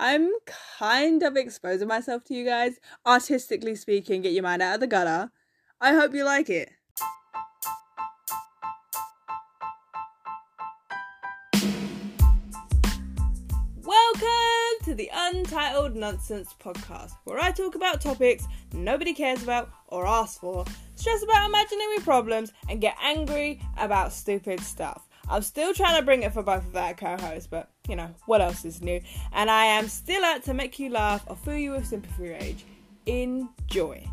I'm kind of exposing myself to you guys, artistically speaking, get your mind out of the gutter. I hope you like it. Welcome to the Untitled Nonsense Podcast, where I talk about topics nobody cares about or asks for, stress about imaginary problems, and get angry about stupid stuff. I'm still trying to bring it for both of our co-hosts, but you know what else is new? And I am still out to make you laugh or fill you with sympathy rage. Enjoy.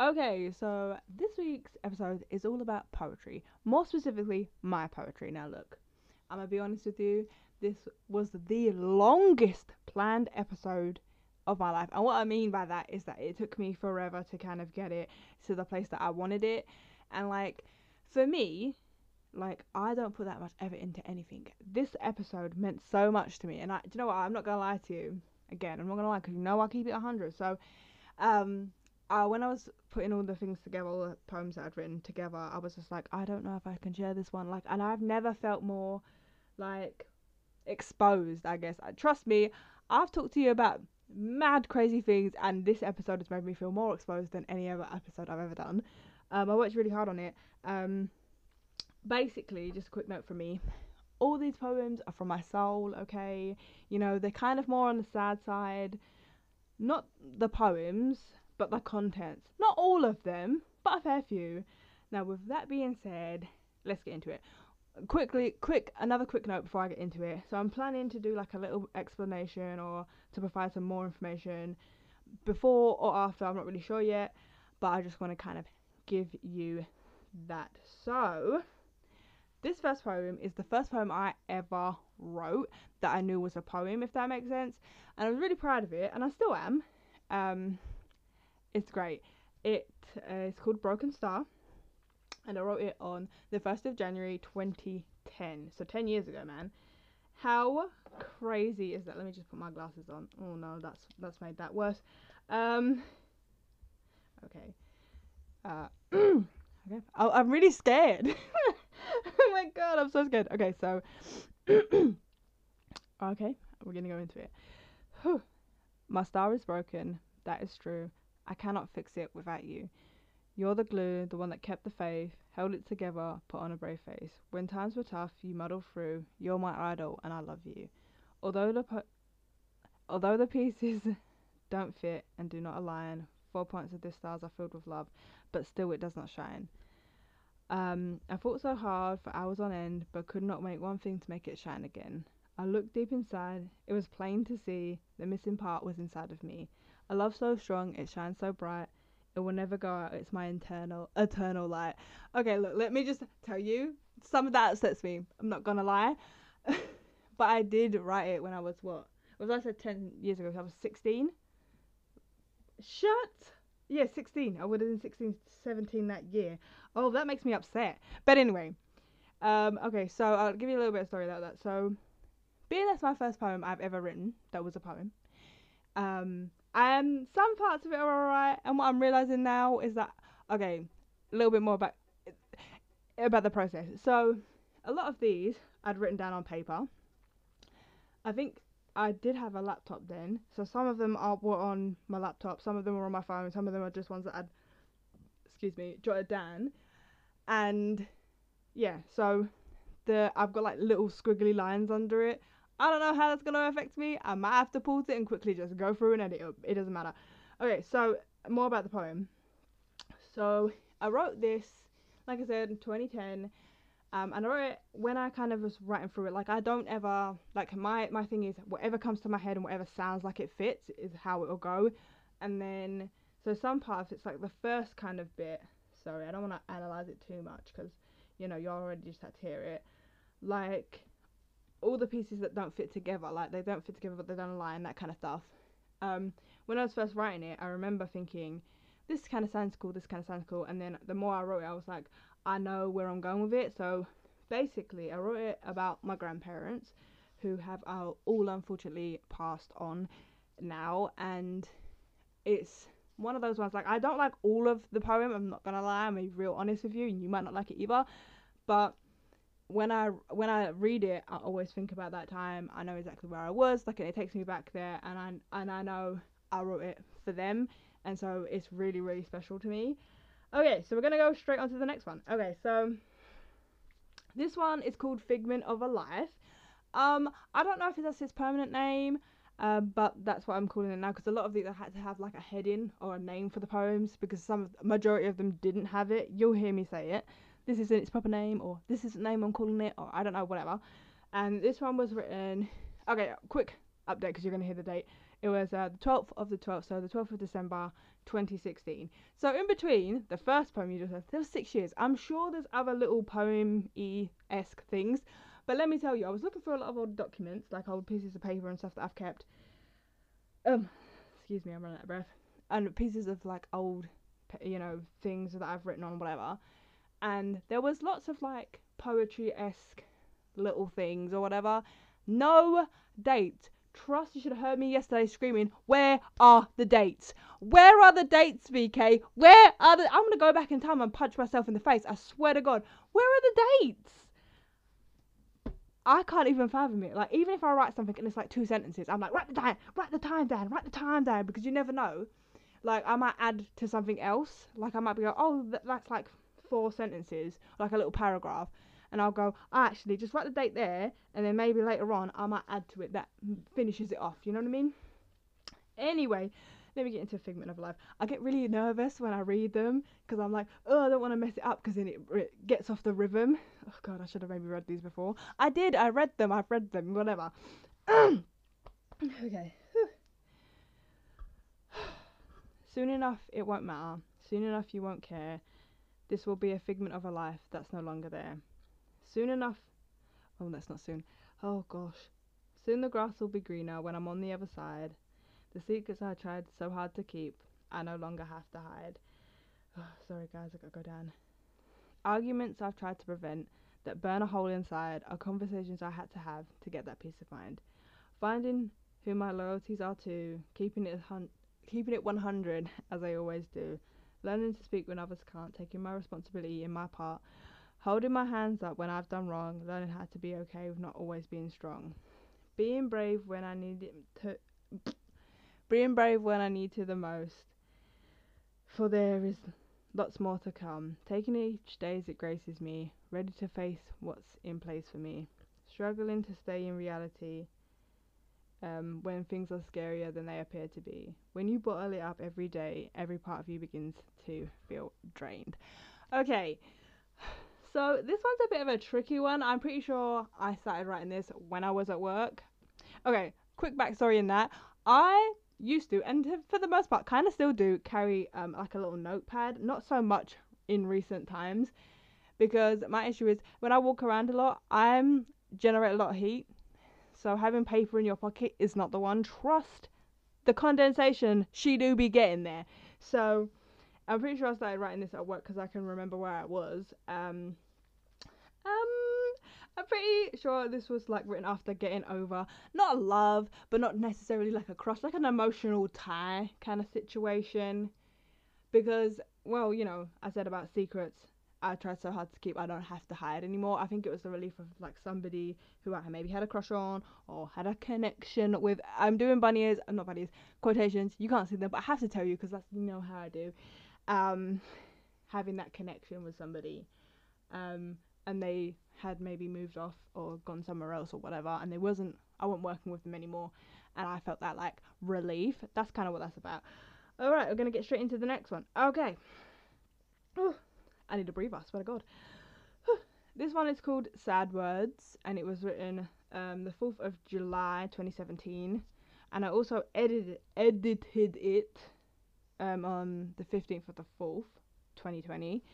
Okay, so this week's episode is all about poetry. More specifically, my poetry. Now, look, I'm gonna be honest with you, this was the longest planned episode of my life. And what I mean by that is that it took me forever to kind of get it to the place that I wanted it. And like, for me, like I don't put that much effort into anything. This episode meant so much to me, and I, do you know what? I'm not gonna lie to you. Again, I'm not gonna lie because you know I keep it 100. So, um, uh, when I was putting all the things together, all the poems that I'd written together, I was just like, I don't know if I can share this one. Like, and I've never felt more like exposed. I guess. Trust me, I've talked to you about mad crazy things, and this episode has made me feel more exposed than any other episode I've ever done. Um, I worked really hard on it. Um, basically, just a quick note from me. All these poems are from my soul, okay? You know, they're kind of more on the sad side. Not the poems, but the contents. Not all of them, but a fair few. Now, with that being said, let's get into it. Quickly, quick, another quick note before I get into it. So, I'm planning to do like a little explanation or to provide some more information before or after, I'm not really sure yet, but I just want to kind of give you that. So, this first poem is the first poem I ever wrote that I knew was a poem, if that makes sense. And I was really proud of it, and I still am. Um, it's great. It uh, it's called Broken Star, and I wrote it on the first of January 2010. So 10 years ago, man. How crazy is that? Let me just put my glasses on. Oh no, that's that's made that worse. Um. Okay. Uh. okay. I'm really scared. oh my god, I'm so scared. Okay, so okay, we're gonna go into it. Whew. My star is broken. That is true. I cannot fix it without you. You're the glue, the one that kept the faith, held it together, put on a brave face. When times were tough, you muddled through. You're my idol, and I love you. Although the po- although the pieces don't fit and do not align, four points of this stars are filled with love, but still it does not shine. Um, I fought so hard for hours on end, but could not make one thing to make it shine again. I looked deep inside. It was plain to see the missing part was inside of me. A love so strong, it shines so bright. It will never go out. It's my internal, eternal light. Okay, look, let me just tell you, some of that upsets me. I'm not gonna lie, but I did write it when I was what? Was I said ten years ago? I was 16. Shut. Yeah, 16. I would have been 16, 17 that year. Oh, that makes me upset. But anyway, um, okay, so I'll give you a little bit of story about that. So, being that's my first poem I've ever written, that was a poem. Um, and some parts of it are alright, and what I'm realizing now is that okay, a little bit more about about the process. So, a lot of these I'd written down on paper. I think I did have a laptop then, so some of them are were on my laptop, some of them were on my phone, some of them are just ones that I'd excuse me jotted down and yeah, so the I've got like little squiggly lines under it. I don't know how that's gonna affect me. I might have to pause it and quickly just go through and edit it. It doesn't matter. Okay, so more about the poem. So I wrote this, like I said, in 2010. Um, and I wrote it when I kind of was writing through it. Like I don't ever like my my thing is whatever comes to my head and whatever sounds like it fits is how it'll go. And then so some parts it's like the first kind of bit sorry, I don't want to analyze it too much because you know you already just had to hear it. Like all the pieces that don't fit together, like they don't fit together but they don't align, that kind of stuff. Um, when I was first writing it, I remember thinking, this kind of sounds cool, this kind of sounds cool, and then the more I wrote it, I was like, I know where I'm going with it. So basically, I wrote it about my grandparents who have uh, all unfortunately passed on now, and it's one of those ones like I don't like all of the poem. I'm not gonna lie. I'm gonna be real honest with you, and you might not like it either. But when I when I read it, I always think about that time. I know exactly where I was. Like it takes me back there, and I and I know I wrote it for them, and so it's really really special to me. Okay, so we're gonna go straight on to the next one. Okay, so this one is called Figment of a Life. Um, I don't know if that's his permanent name, uh, but that's what I'm calling it now because a lot of these I had to have like a heading or a name for the poems because some of, majority of them didn't have it. You'll hear me say it. This isn't its proper name, or this is the name I'm calling it, or I don't know, whatever. And this one was written. Okay, quick update because you're gonna hear the date. It was uh, the 12th of the 12th, so the 12th of December, 2016. So in between the first poem you just heard, there was six years. I'm sure there's other little poem-y esque things, but let me tell you, I was looking for a lot of old documents, like old pieces of paper and stuff that I've kept. Um, excuse me, I'm running out of breath. And pieces of like old, you know, things that I've written on, whatever. And there was lots of like poetry esque little things or whatever. No date. Trust you should have heard me yesterday screaming, Where are the dates? Where are the dates, VK? Where are the. I'm gonna go back in time and punch myself in the face. I swear to God. Where are the dates? I can't even fathom it. Like, even if I write something and it's like two sentences, I'm like, write the time, write the time down, write the time down, because you never know. Like, I might add to something else. Like, I might be like, oh, that's like four sentences, like a little paragraph. And I'll go, I actually, just write the date there, and then maybe later on I might add to it that finishes it off. You know what I mean? Anyway, let me get into a Figment of Life. I get really nervous when I read them because I'm like, oh, I don't want to mess it up because then it, gets off the rhythm. Oh god, I should have maybe read these before. I did. I read them. I've read them. Whatever. okay. Soon enough, it won't matter. Soon enough, you won't care. This will be a figment of a life that's no longer there. Soon enough. Oh, that's not soon. Oh gosh. Soon the grass will be greener when I'm on the other side. The secrets I tried so hard to keep, I no longer have to hide. Oh, sorry, guys, I gotta go down. Arguments I've tried to prevent that burn a hole inside are conversations I had to have to get that peace of mind. Finding who my loyalties are to, keeping it hun- keeping it 100 as I always do, learning to speak when others can't, taking my responsibility in my part, holding my hands up when I've done wrong, learning how to be okay with not always being strong, being brave when I need it to being brave when I need to the most, for there is lots more to come. Taking each day as it graces me, ready to face what's in place for me. Struggling to stay in reality um, when things are scarier than they appear to be. When you bottle it up every day, every part of you begins to feel drained. Okay, so this one's a bit of a tricky one. I'm pretty sure I started writing this when I was at work. Okay, quick backstory in that. I used to, and for the most part, kind of still do carry um, like a little notepad. Not so much in recent times, because my issue is when I walk around a lot, I'm generate a lot of heat. So having paper in your pocket is not the one. Trust the condensation, she do be getting there. So I'm pretty sure I started writing this at work because I can remember where I was. Um, um, I'm pretty sure this was like written after getting over not a love, but not necessarily like a crush, like an emotional tie kind of situation. Because, well, you know, I said about secrets, I tried so hard to keep, I don't have to hide anymore. I think it was the relief of like somebody who I maybe had a crush on or had a connection with. I'm doing bunny ears, I'm not bunny ears, quotations. You can't see them, but I have to tell you because that's, you know, how I do. Um, having that connection with somebody. Um, and they had maybe moved off or gone somewhere else or whatever, and they wasn't, I wasn't working with them anymore, and I felt that like relief. That's kind of what that's about. All right, we're gonna get straight into the next one. Okay. Ooh, I need a breather. I swear to God. This one is called Sad Words, and it was written um, the 4th of July 2017, and I also edited edited it um, on the 15th of the 4th 2020.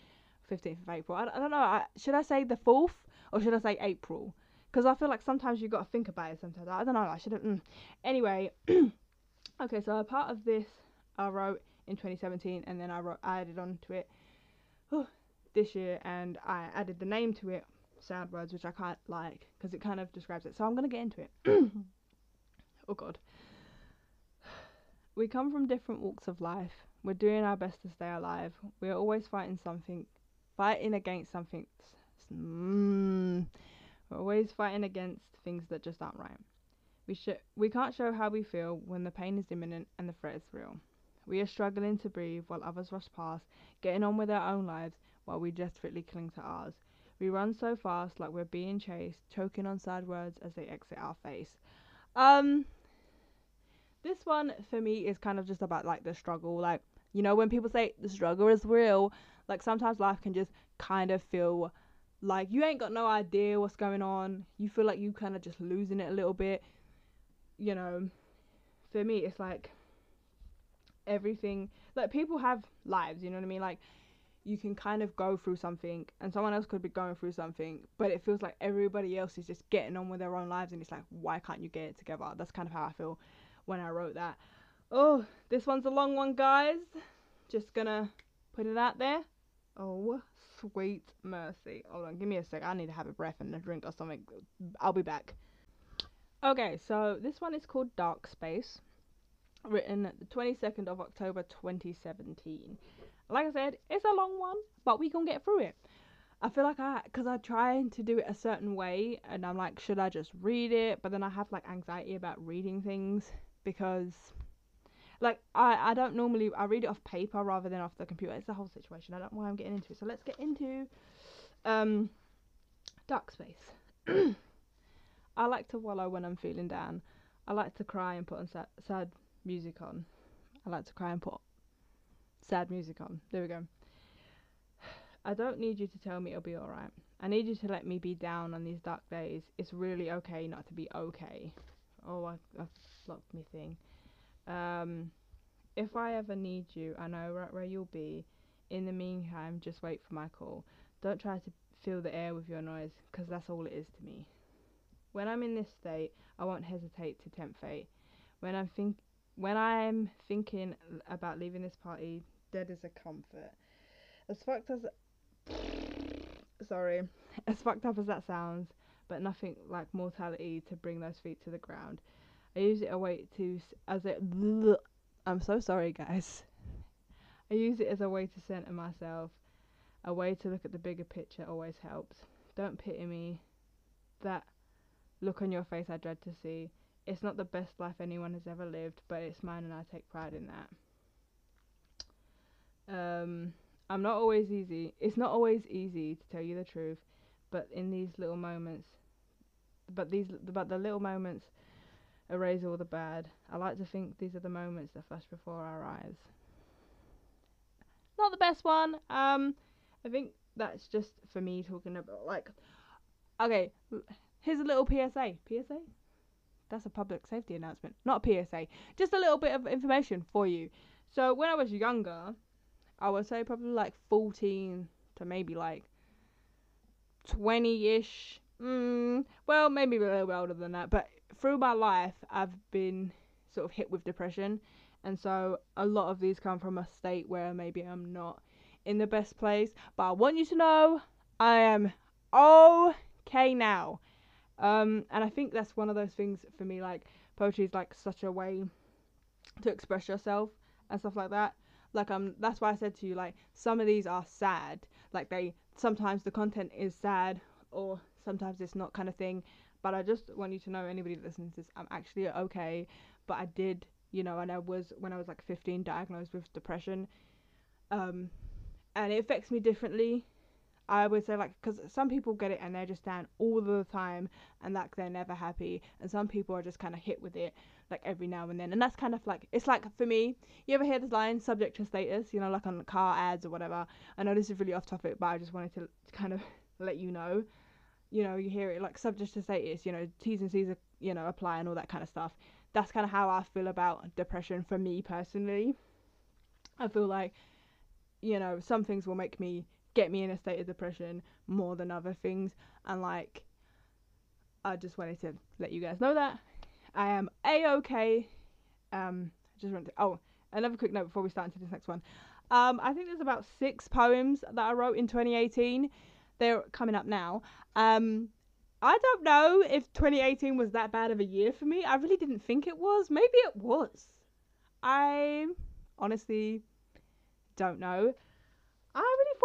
15th of April. I, I don't know. I, should I say the 4th or should I say April? Because I feel like sometimes you've got to think about it sometimes. I don't know. I should have. Mm. Anyway, okay, so a part of this I wrote in 2017 and then I, wrote, I added on to it oh, this year and I added the name to it, Sad Words, which I can't like because it kind of describes it. So I'm going to get into it. oh, God. We come from different walks of life. We're doing our best to stay alive. We are always fighting something fighting against something. Mm, We're always fighting against things that just aren't right. We sh- we can't show how we feel when the pain is imminent and the threat is real. We are struggling to breathe while others rush past, getting on with their own lives while we desperately cling to ours. We run so fast like we're being chased, choking on sad words as they exit our face. Um this one for me is kind of just about like the struggle. Like, you know, when people say the struggle is real, like sometimes life can just kind of feel like you ain't got no idea what's going on. You feel like you kind of just losing it a little bit. You know, for me, it's like everything. Like people have lives. You know what I mean? Like you can kind of go through something and someone else could be going through something but it feels like everybody else is just getting on with their own lives and it's like why can't you get it together? That's kind of how i feel when i wrote that. Oh this one's a long one guys. Just gonna put it out there. Oh sweet mercy. Hold on give me a sec. I need to have a breath and a drink or something. I'll be back. Okay so this one is called dark space written the 22nd of october 2017 like I said, it's a long one, but we can get through it. I feel like I, because I try to do it a certain way, and I'm like, should I just read it? But then I have like anxiety about reading things because, like, I I don't normally I read it off paper rather than off the computer. It's the whole situation. I don't know why I'm getting into it. So let's get into, um, dark space. I like to wallow when I'm feeling down. I like to cry and put on sad, sad music on. I like to cry and put sad music on. There we go. I don't need you to tell me it'll be alright. I need you to let me be down on these dark days. It's really okay not to be okay. Oh, I, I blocked me thing. Um, if I ever need you, I know right where you'll be. In the meantime, just wait for my call. Don't try to fill the air with your noise, because that's all it is to me. When I'm in this state, I won't hesitate to tempt fate. When I'm think when I'm thinking about leaving this party, dead is a comfort. As fucked as sorry, as fucked up as that sounds, but nothing like mortality to bring those feet to the ground. I use it a way to as it. I'm so sorry, guys. I use it as a way to center myself. A way to look at the bigger picture always helps. Don't pity me. That look on your face I dread to see. It's not the best life anyone has ever lived, but it's mine and I take pride in that. Um, I'm not always easy. It's not always easy to tell you the truth, but in these little moments, but these, but the little moments erase all the bad. I like to think these are the moments that flash before our eyes. Not the best one. Um, I think that's just for me talking about like, okay, here's a little PSA. PSA. That's a public safety announcement, not a PSA. Just a little bit of information for you. So when I was younger, I would say probably like 14 to maybe like 20 ish. Mm, well, maybe a little bit older than that. But through my life, I've been sort of hit with depression. And so a lot of these come from a state where maybe I'm not in the best place. But I want you to know I am okay now. Um, and I think that's one of those things for me. Like poetry is like such a way to express yourself and stuff like that. Like um that's why I said to you like some of these are sad. Like they sometimes the content is sad or sometimes it's not kind of thing. But I just want you to know anybody that listens to this I'm actually okay. But I did you know and I was when I was like 15 diagnosed with depression. Um and it affects me differently I would say like because some people get it and they're just down all the time and like they're never happy and some people are just kind of hit with it like every now and then and that's kind of like it's like for me you ever hear this line subject to status you know like on car ads or whatever? I know this is really off topic but I just wanted to kind of let you know. You know you hear it like subject to status you know T's and C's are, you know apply and all that kind of stuff. That's kind of how I feel about depression for me personally. I feel like you know some things will make me get me in a state of depression more than other things. And like, I just wanted to let you guys know that I am a okay. Um, just wanted to, oh, another quick note before we start into this next one. Um, I think there's about six poems that I wrote in 2018. They're coming up now. Um, I don't know if 2018 was that bad of a year for me. I really didn't think it was. Maybe it was. I honestly don't know.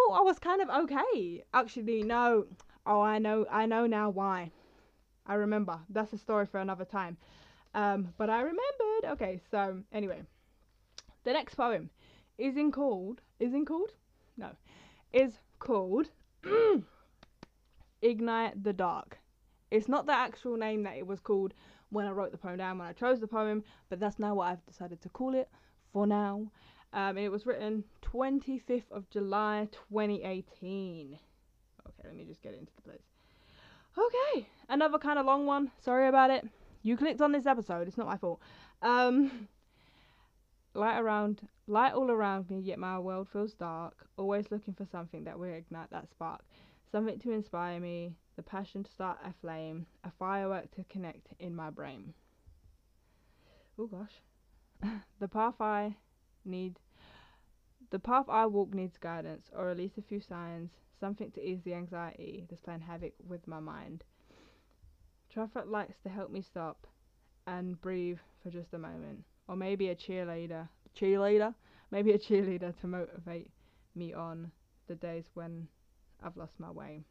I thought I was kind of okay. Actually, no. Oh, I know, I know now why. I remember. That's a story for another time. Um, but I remembered. Okay, so anyway, the next poem is in called is in called no is called Ignite the Dark. It's not the actual name that it was called when I wrote the poem down when I chose the poem, but that's now what I've decided to call it for now. Um, it was written 25th of July 2018. Okay, let me just get into the place. Okay, another kind of long one. Sorry about it. You clicked on this episode. It's not my fault. Um, light around, light all around me, yet my world feels dark. Always looking for something that will ignite that spark, something to inspire me, the passion to start a flame, a firework to connect in my brain. Oh gosh, the path I need, the path I walk needs guidance, or at least a few signs, something to ease the anxiety that's playing havoc with my mind. Traffic lights to help me stop and breathe for just a moment. Or maybe a cheerleader. Cheerleader? Maybe a cheerleader to motivate me on the days when I've lost my way.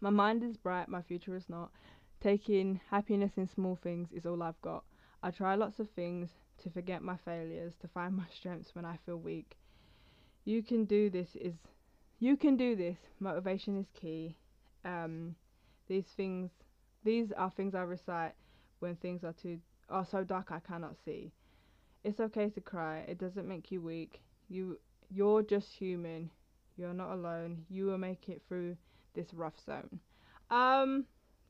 My mind is bright, my future is not. Taking happiness in small things is all I've got. I try lots of things to forget my failures, to find my strengths when I feel weak. You can do this is you can do this. Motivation is key. Um, these things these are things I recite when things are too are so dark I cannot see. It's okay to cry. It doesn't make you weak. You you're just human. You're not alone. You will make it through this rough zone. Um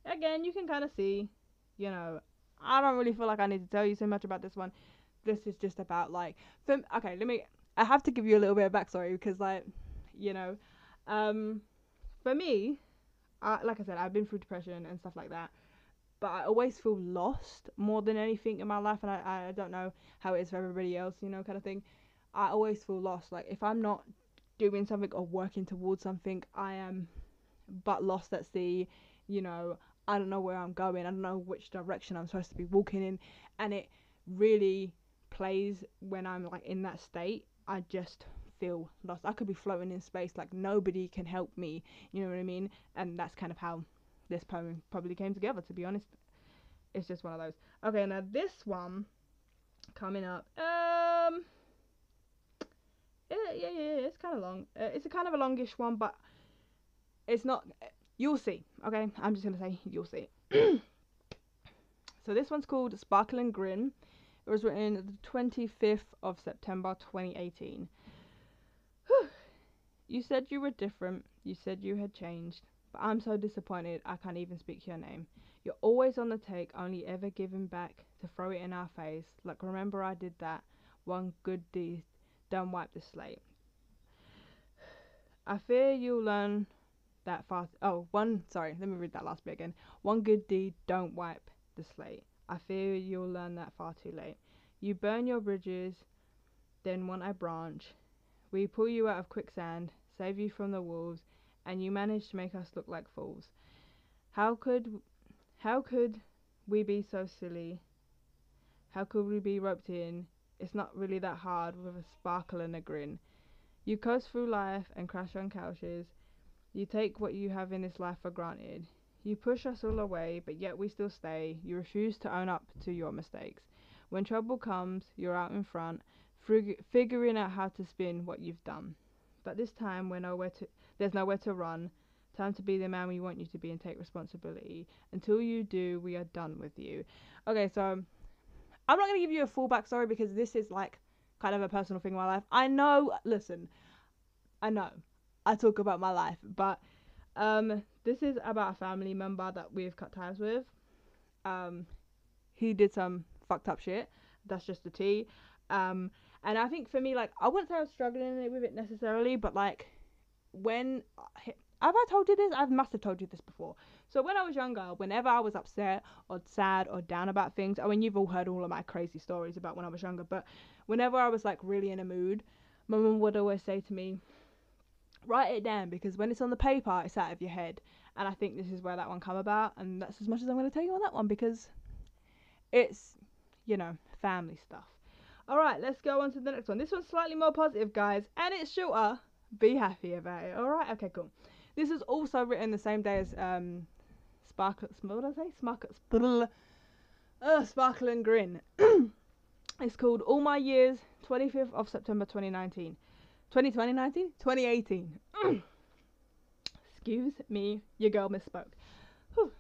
again, you can kind of see, you know, I don't really feel like I need to tell you so much about this one. This is just about like for, okay, let me I have to give you a little bit of backstory because like, you know, um for me, I, like I said, I've been through depression and stuff like that. But I always feel lost more than anything in my life, and I, I don't know how it is for everybody else, you know, kind of thing. I always feel lost. Like if I'm not doing something or working towards something, I am but lost at sea. You know, I don't know where I'm going. I don't know which direction I'm supposed to be walking in, and it really plays when I'm like in that state. I just feel lost. I could be floating in space, like nobody can help me. You know what I mean? And that's kind of how this poem probably came together. To be honest, it's just one of those. Okay, now this one coming up. Um, yeah, yeah, yeah. It's kind of long. Uh, it's a kind of a longish one, but it's not. You'll see. Okay, I'm just gonna say you'll see. so this one's called Sparkle and Grin. It was written the 25th of September 2018. You said you were different. You said you had changed. But I'm so disappointed I can't even speak your name. You're always on the take, only ever giving back to throw it in our face. Like, remember I did that. One good deed, don't wipe the slate. I fear you'll learn that fast. Oh, one, sorry, let me read that last bit again. One good deed, don't wipe the slate. I fear you'll learn that far too late. You burn your bridges, then want a branch. We pull you out of quicksand, save you from the wolves, and you manage to make us look like fools. How could how could we be so silly? How could we be roped in? It's not really that hard with a sparkle and a grin. You coast through life and crash on couches. You take what you have in this life for granted. You push us all away, but yet we still stay. You refuse to own up to your mistakes. When trouble comes, you're out in front, figuring out how to spin what you've done. But this time, we're nowhere to, there's nowhere to run. Time to be the man we want you to be and take responsibility. Until you do, we are done with you. Okay, so I'm not going to give you a full backstory because this is like kind of a personal thing in my life. I know, listen, I know I talk about my life, but um, this is about a family member that we've cut ties with. Um, he did some fucked up shit. That's just the tea. Um, and I think for me, like, I wouldn't say I was struggling with it necessarily, but like, when have I told you this? I must have told you this before. So when I was younger, whenever I was upset or sad or down about things, I mean, you've all heard all of my crazy stories about when I was younger, but whenever I was like really in a mood, my mum would always say to me, write it down because when it's on the paper, it's out of your head. And I think this is where that one come about, and that's as much as I'm going to tell you on that one because it's, you know, family stuff. All right, let's go on to the next one. This one's slightly more positive, guys, and it's shorter. Be happy about it. All right, okay, cool. This is also written the same day as um, Sparkle. What did I say? Sparkle. Uh, Sparkle and Grin. it's called All My Years, 25th of September 2019. 2019? 2018. Excuse me, your girl misspoke. Whew.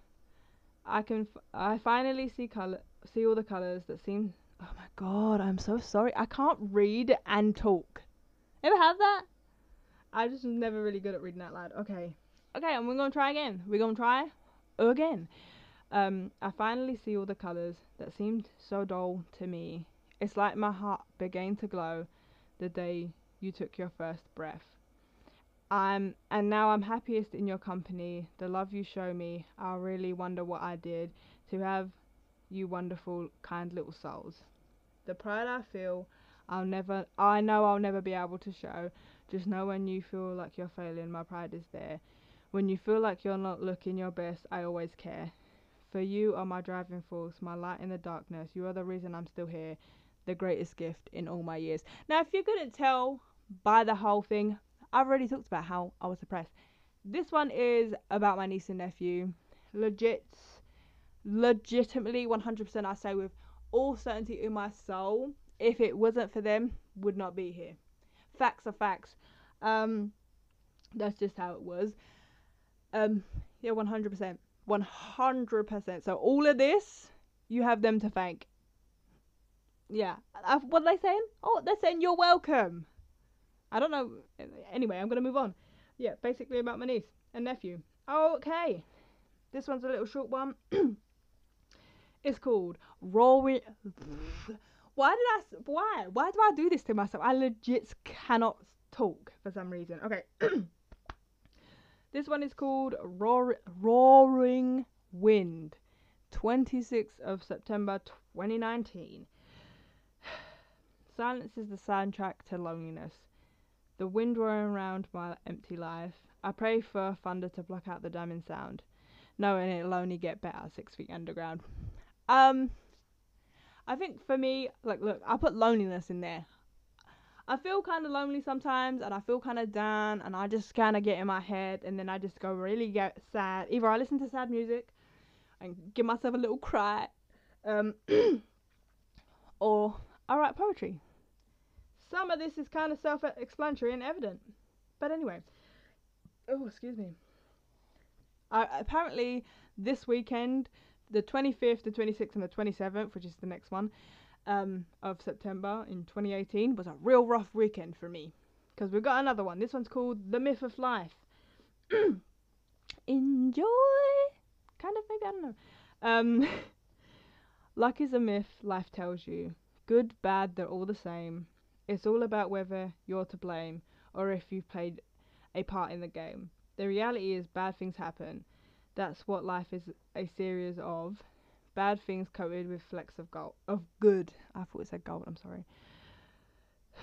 I can. F- I finally see color. See all the colors that seem. Oh my god! I'm so sorry. I can't read and talk. Ever have that? I just never really good at reading out loud. Okay. Okay, and we're gonna try again. We're gonna try again. Um, I finally see all the colours that seemed so dull to me. It's like my heart began to glow the day you took your first breath. I'm and now I'm happiest in your company. The love you show me, I'll really wonder what I did to have you wonderful, kind little souls. The pride I feel, I'll never I know I'll never be able to show. Just know when you feel like you're failing, my pride is there. When you feel like you're not looking your best, I always care. For you are my driving force, my light in the darkness. You are the reason I'm still here, the greatest gift in all my years. Now, if you couldn't tell by the whole thing, I've already talked about how I was depressed. This one is about my niece and nephew. Legit, legitimately, 100%, I say with all certainty in my soul, if it wasn't for them, would not be here. Facts are facts. Um, that's just how it was. Um, yeah, 100%. 100%. So all of this, you have them to thank. Yeah. Uh, what are they saying? Oh, they're saying you're welcome. I don't know. Anyway, I'm going to move on. Yeah, basically about my niece and nephew. Okay. This one's a little short one. it's called Rory. Why did I. Why? Why do I do this to myself? I legit cannot talk for some reason. Okay. This one is called Roar- Roaring Wind, 26th of September 2019. Silence is the soundtrack to loneliness. The wind roaring round my empty life. I pray for thunder to block out the damning sound, knowing it'll only get better six feet underground. Um, I think for me, like, look, I put loneliness in there. I feel kind of lonely sometimes and I feel kind of down and I just kind of get in my head and then I just go really get sad. Either I listen to sad music and give myself a little cry um, or I write poetry. Some of this is kind of self explanatory and evident. But anyway, oh, excuse me. I, apparently, this weekend, the 25th, the 26th, and the 27th, which is the next one, um, of September in 2018 was a real rough weekend for me because we've got another one. This one's called The Myth of Life. Enjoy. Kind of, maybe, I don't know. Um, luck is a myth life tells you. Good, bad, they're all the same. It's all about whether you're to blame or if you've played a part in the game. The reality is, bad things happen. That's what life is a series of bad things coated with flecks of gold of good. I thought it said gold. I'm sorry.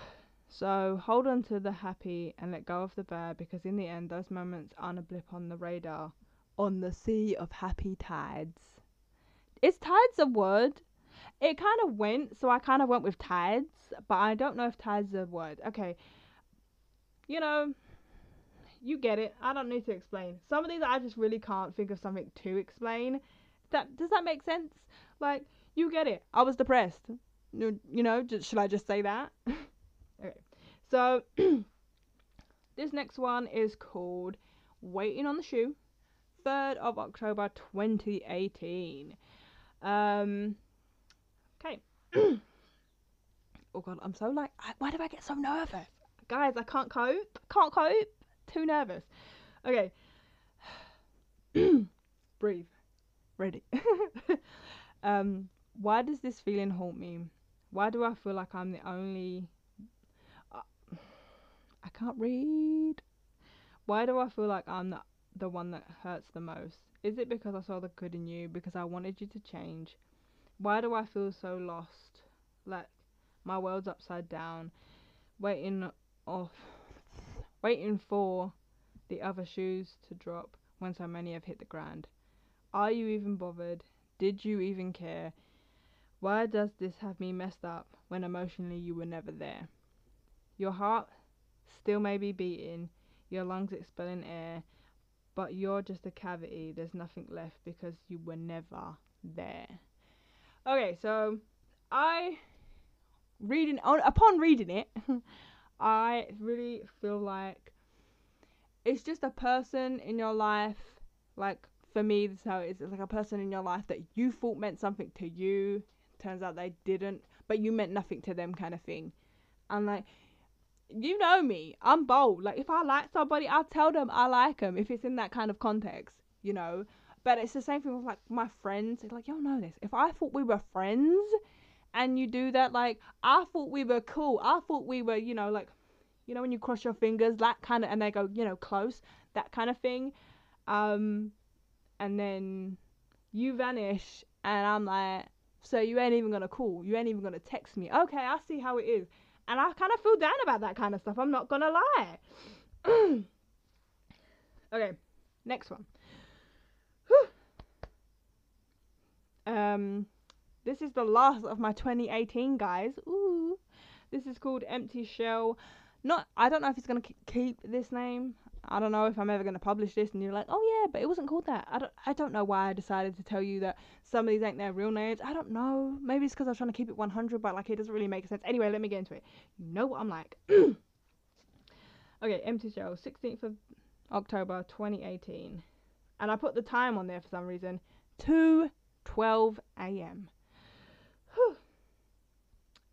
So hold on to the happy and let go of the bad because in the end, those moments aren't a blip on the radar. On the sea of happy tides. Is tides a word? It kind of went, so I kind of went with tides, but I don't know if tides are a word. Okay. You know, you get it. I don't need to explain. Some of these I just really can't think of something to explain that does that make sense? Like you get it. I was depressed. You, know, just, should I just say that? okay. So this next one is called Waiting on the Shoe, 3rd of October 2018. Um okay. oh god, I'm so like I, why do I get so nervous? Guys, I can't cope. Can't cope. Too nervous. Okay. Breathe ready. um, why does this feeling haunt me? Why do I feel like I'm the only. Uh, I can't read. Why do I feel like I'm the, the one that hurts the most? Is it because I saw the good in you? Because I wanted you to change? Why do I feel so lost? Like my world's upside down, waiting off, waiting for the other shoes to drop when so many have hit the ground. Are you even bothered? Did you even care? Why does this have me messed up when emotionally you were never there? Your heart still may be beating, your lungs expelling air, but you're just a cavity. There's nothing left because you were never there. Okay, so I reading on upon reading it, I really feel like it's just a person in your life. Like for me, this is how it is. It's like a person in your life that you thought meant something to you. Turns out they didn't, but you meant nothing to them, kind of thing. And like, you know me, I'm bold. Like if I like somebody, I'll tell them I like them if it's in that kind of context, you know. But it's the same thing with like my friends. It's like y'all know this. If I thought we were friends, and you do that, like I thought we were cool. I thought we were, you know, like, you know, when you cross your fingers, that kind of, and they go, you know, close, that kind of thing. Um, and then you vanish, and I'm like, so you ain't even gonna call, you ain't even gonna text me. Okay, I see how it is, and I kind of feel down about that kind of stuff. I'm not gonna lie. okay, next one. Um, this is the last of my 2018, guys. Ooh, this is called Empty Shell. Not, I don't know if it's gonna keep this name. I don't know if I'm ever gonna publish this, and you're like, oh yeah, but it wasn't called that. I don't, I don't know why I decided to tell you that some of these ain't their real names. I don't know. Maybe it's because I was trying to keep it 100, but like it doesn't really make sense. Anyway, let me get into it. You know what I'm like. okay, Empty Shell, 16th of October 2018, and I put the time on there for some reason. 2:12 a.m.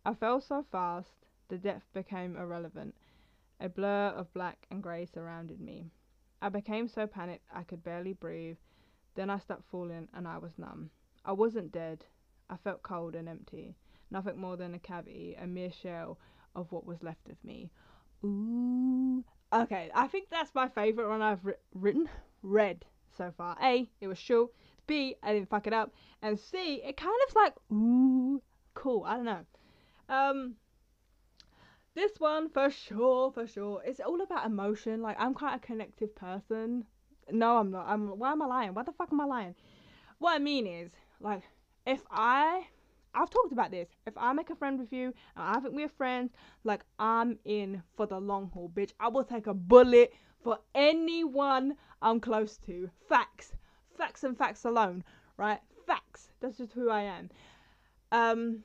I fell so fast, the depth became irrelevant. A blur of black and grey surrounded me. I became so panicked I could barely breathe. Then I stopped falling and I was numb. I wasn't dead. I felt cold and empty. Nothing more than a cavity, a mere shell of what was left of me. Ooh. Okay, I think that's my favourite one I've ri- written, read so far. A, it was short. B, I didn't fuck it up. And C, it kind of's like, ooh, cool. I don't know. Um, this one for sure, for sure. It's all about emotion. Like I'm quite a connective person. No, I'm not. I'm. Why am I lying? Why the fuck am I lying? What I mean is, like, if I, I've talked about this. If I make a friend with you and I think we're friends, like I'm in for the long haul, bitch. I will take a bullet for anyone I'm close to. Facts, facts and facts alone, right? Facts. That's just who I am. Um,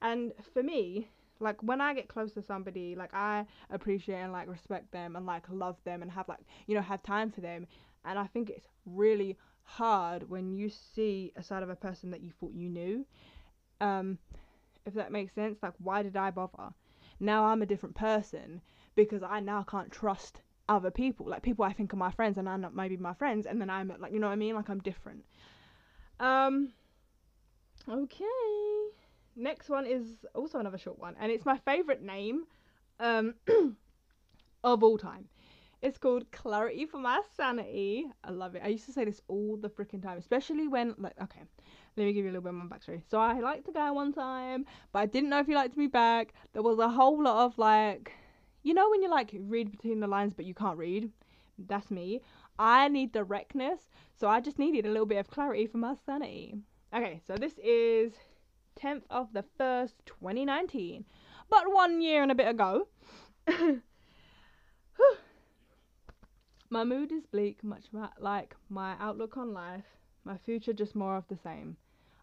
and for me, like when I get close to somebody, like I appreciate and like respect them and like love them and have like you know have time for them. And I think it's really hard when you see a side of a person that you thought you knew. Um, if that makes sense, like why did I bother? Now I'm a different person because I now can't trust other people, like people I think are my friends and are not maybe my friends, and then I'm like you know what I mean, like I'm different. Um. Okay next one is also another short one, and it's my favourite name um, of all time. It's called Clarity for My Sanity. I love it. I used to say this all the freaking time, especially when, like, okay, let me give you a little bit of my backstory. So I liked a guy one time, but I didn't know if he liked me back. There was a whole lot of, like, you know, when you, like, read between the lines, but you can't read? That's me. I need directness, so I just needed a little bit of clarity for my sanity. Okay, so this is 10th of the 1st, 2019. But one year and a bit ago. my mood is bleak, much like my outlook on life. My future just more of the same.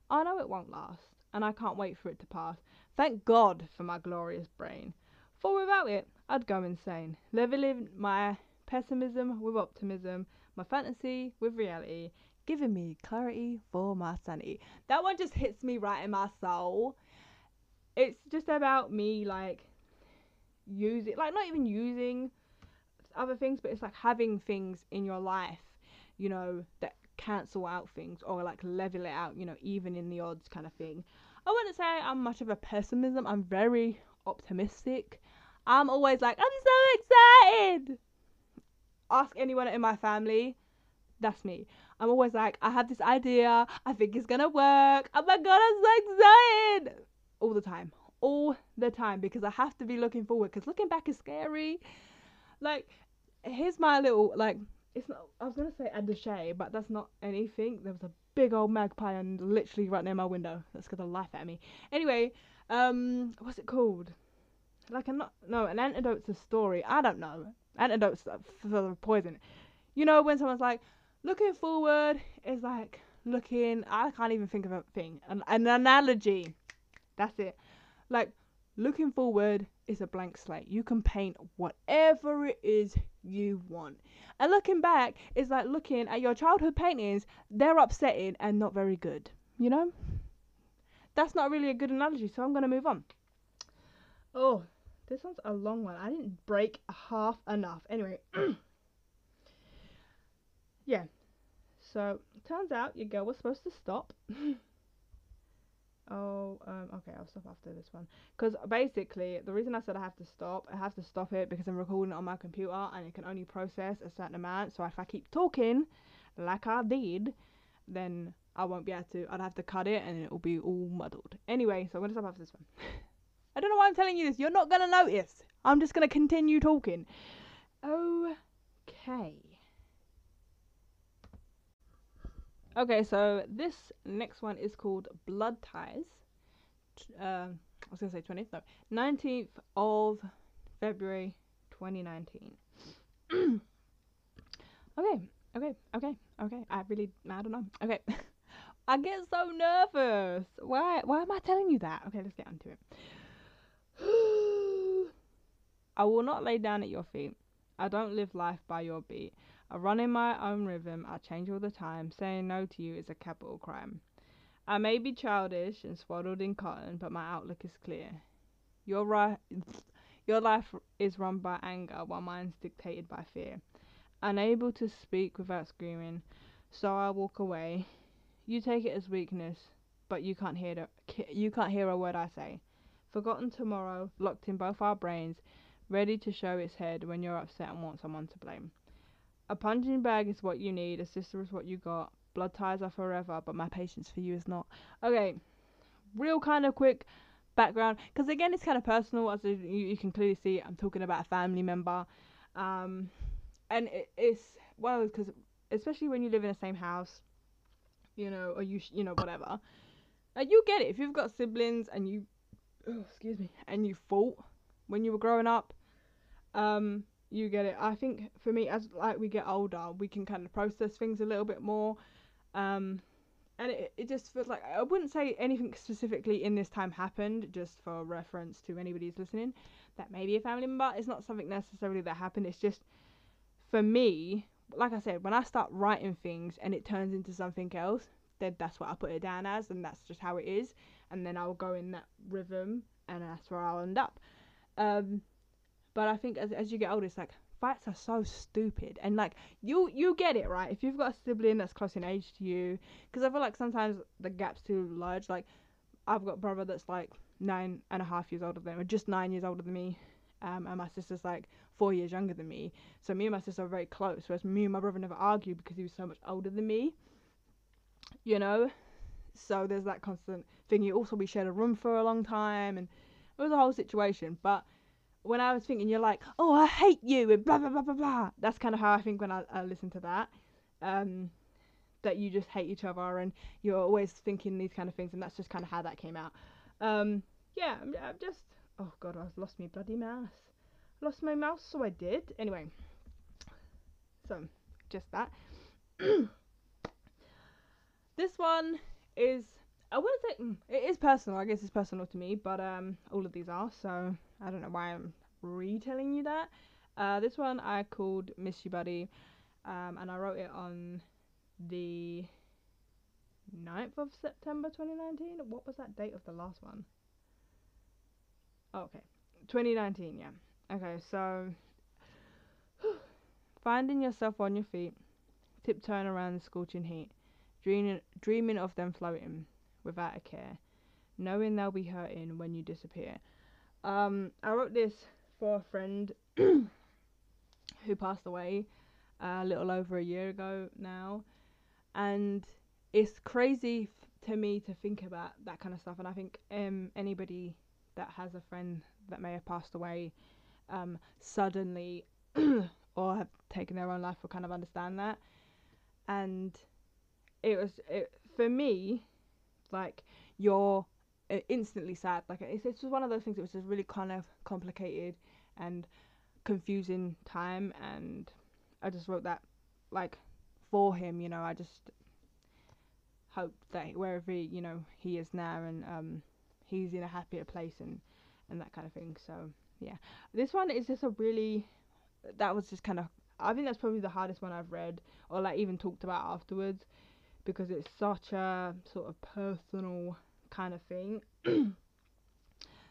I know it won't last, and I can't wait for it to pass. Thank God for my glorious brain. For without it, I'd go insane. Leveling my pessimism with optimism, my fantasy with reality, giving me clarity for my sanity. That one just hits me right in my soul. It's just about me like using like not even using other things, but it's like having things in your life, you know, that cancel out things or like level it out, you know, even in the odds kind of thing. I wouldn't say I'm much of a pessimism. I'm very optimistic. I'm always like, I'm so excited. Ask anyone in my family. That's me. I'm always like, I have this idea. I think it's gonna work. Oh my god, I'm so excited! All the time, all the time, because I have to be looking forward. Because looking back is scary. Like, here's my little like. It's not. I was gonna say a shade, but that's not anything. There was a big old magpie and literally right near my window. That's gonna laugh at me. Anyway, um, what's it called? Like a not no an antidote's a story. I don't know. Antidotes for poison You know, when someone's like, looking forward is like looking, I can't even think of a thing, an, an analogy. That's it. Like, looking forward is a blank slate. You can paint whatever it is you want. And looking back is like looking at your childhood paintings, they're upsetting and not very good. You know? That's not really a good analogy, so I'm going to move on. Oh, this one's a long one. I didn't break half enough. Anyway. yeah. So, turns out your girl was supposed to stop. oh, um, okay, I'll stop after this one. Because basically, the reason I said I have to stop, I have to stop it because I'm recording it on my computer and it can only process a certain amount. So, if I keep talking like I did, then I won't be able to. I'd have to cut it and it will be all muddled. Anyway, so I'm going to stop after this one. I don't know why I'm telling you this. You're not going to notice. I'm just going to continue talking. Okay. Okay, so this next one is called Blood Ties. Uh, I was going to say 20th, no. 19th of February 2019. okay, okay, okay, okay. I really, I don't know. Okay. I get so nervous. Why? Why am I telling you that? Okay, let's get into it. I will not lay down at your feet. I don't live life by your beat. I run in my own rhythm. I change all the time. Saying no to you is a capital crime. I may be childish and swaddled in cotton, but my outlook is clear. Your right, your life is run by anger, while mine's dictated by fear. Unable to speak without screaming, so I walk away. You take it as weakness, but you can't hear the, you can't hear a word I say. Forgotten tomorrow, locked in both our brains, ready to show its head when you're upset and want someone to blame. A punching bag is what you need, a sister is what you got. Blood ties are forever, but my patience for you is not. Okay, real kind of quick background, because again, it's kind of personal, as you, you, can clearly see. I'm talking about a family member, um, and it, it's well, because especially when you live in the same house, you know, or you, sh- you know, whatever. Uh, you get it if you've got siblings and you oh, excuse me, and you fought when you were growing up, um, you get it. I think for me, as like we get older, we can kind of process things a little bit more. Um, and it, it just feels like I wouldn't say anything specifically in this time happened, just for reference to anybody who's listening. That may be a family member. It's not something necessarily that happened. It's just for me, like I said, when I start writing things and it turns into something else, then that's what I put it down as, and that's just how it is and then I'll go in that rhythm, and that's where I'll end up. Um, but I think as as you get older, it's like fights are so stupid, and like you you get it right if you've got a sibling that's close in age to you, because I feel like sometimes the gap's too large. Like I've got a brother that's like nine and a half years older than me, or just nine years older than me. Um, and my sister's like four years younger than me. So me and my sister are very close. Whereas me and my brother never argued because he was so much older than me. You know, so there's that constant thing. You also we shared a room for a long time, and it was a whole situation. But when I was thinking, you're like, oh, I hate you, and blah blah blah blah blah. That's kind of how I think when I, I listen to that. Um, that you just hate each other, and you're always thinking these kind of things, and that's just kind of how that came out. Um, yeah, I'm, I'm just. Oh god, I've lost my bloody mouse. Lost my mouse, so I did. Anyway, so just that. this one is I wouldn't say mm, it is personal. I guess it's personal to me, but um, all of these are. So I don't know why I'm retelling you that. Uh, this one I called Miss You Buddy, um, and I wrote it on the 9th of September 2019. What was that date of the last one? Oh, okay, 2019. Yeah. Okay, so finding yourself on your feet, tiptoeing around the scorching heat dreaming, dreaming of them floating without a care, knowing they'll be hurting when you disappear. Um, I wrote this for a friend who passed away a little over a year ago now, and it's crazy f- to me to think about that kind of stuff. And I think um, anybody that has a friend that may have passed away um, suddenly or have taken their own life will kind of understand that. And it was it, for me like you're uh, instantly sad like it's, it's just one of those things it was just really kind of complicated and confusing time and i just wrote that like for him. You know, I just hope that wherever he, you know he is now and um he's in a happier place and and that kind of thing. So yeah, this one is just a really that was just kind of I think that's probably the hardest one I've read or like even talked about afterwards because it's such a sort of personal kind of thing.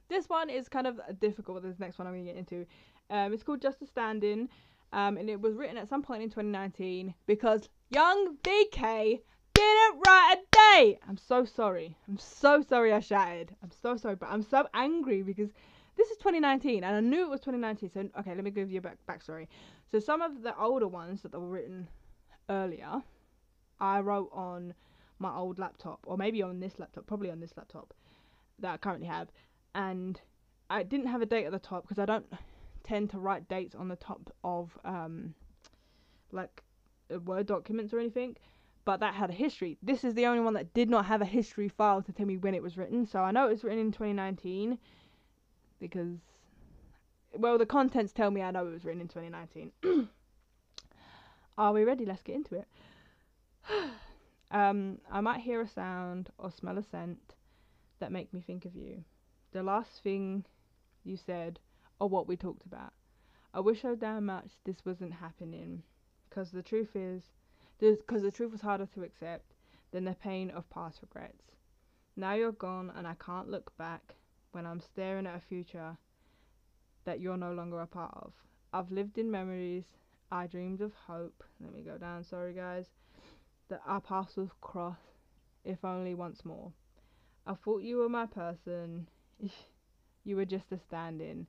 this one is kind of difficult. This next one I'm going to get into. Um, it's called Just a Stand-In, um, and it was written at some point in 2019 because young BK didn't write a day. I'm so sorry. I'm so sorry I shouted. I'm so sorry, but I'm so angry because this is 2019 and I knew it was 2019. So okay, let me give you a back backstory. So some of the older ones that were written earlier, I wrote on my old laptop or maybe on this laptop, probably on this laptop that I currently have, and I didn't have a date at the top because I don't tend to write dates on the top of um like uh, word documents or anything but that had a history. This is the only one that did not have a history file to tell me when it was written. So I know it was written in 2019 because, well, the contents tell me I know it was written in 2019. Are we ready? Let's get into it. um, I might hear a sound or smell a scent that make me think of you. The last thing you said or what we talked about. I wish so damn much this wasn't happening. Because the truth is, because the truth was harder to accept than the pain of past regrets. Now you're gone, and I can't look back when I'm staring at a future that you're no longer a part of. I've lived in memories, I dreamed of hope. Let me go down, sorry guys. Paths will cross, if only once more. I thought you were my person, you were just a stand in.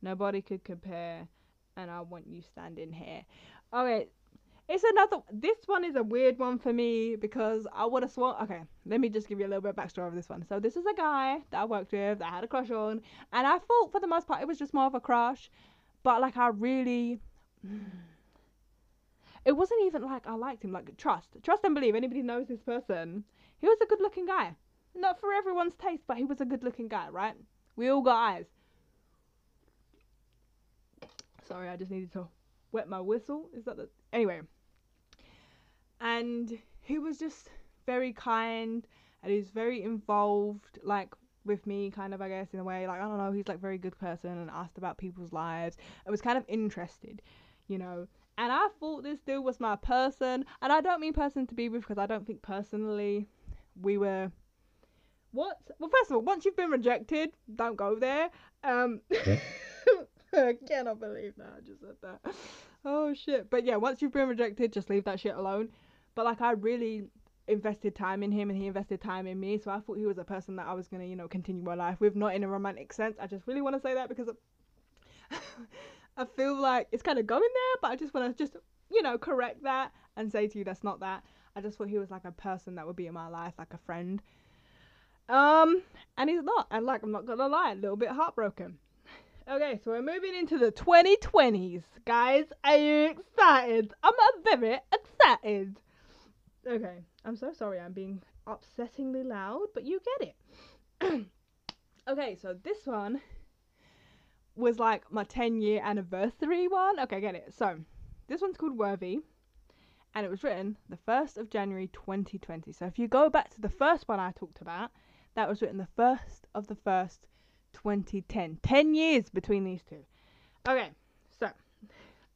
Nobody could compare, and I want you standing here. Okay, it's another. This one is a weird one for me because I would have sworn. Okay, let me just give you a little bit of backstory of this one. So this is a guy that I worked with that I had a crush on, and I thought for the most part it was just more of a crush, but like I really. It wasn't even like I liked him. Like trust, trust and believe. Anybody knows this person? He was a good-looking guy. Not for everyone's taste, but he was a good-looking guy, right? We all got eyes. Sorry, I just needed to wet my whistle. Is that the anyway? and he was just very kind and he's very involved like with me kind of I guess in a way like I don't know he's like very good person and asked about people's lives and was kind of interested you know and I thought this dude was my person. And I don't mean person to be with because I don't think personally we were. What? Well first of all once you've been rejected don't go there. Um I cannot believe that I just said that. Oh shit. But yeah once you've been rejected just leave that shit alone. But like I really invested time in him and he invested time in me. So I thought he was a person that I was gonna, you know, continue my life with, not in a romantic sense. I just really want to say that because I feel like it's kind of going there, but I just want to just, you know, correct that and say to you that's not that. I just thought he was like a person that would be in my life, like a friend. Um, and he's not. And like, I'm not gonna lie, a little bit heartbroken. Okay, so we're moving into the 2020s. Guys, are you excited? I'm very excited. Okay, I'm so sorry I'm being upsettingly loud, but you get it. okay, so this one was like my 10 year anniversary one. Okay, get it. So, this one's called Worthy, and it was written the 1st of January 2020. So, if you go back to the first one I talked about, that was written the 1st of the 1st, 2010. 10 years between these two. Okay, so,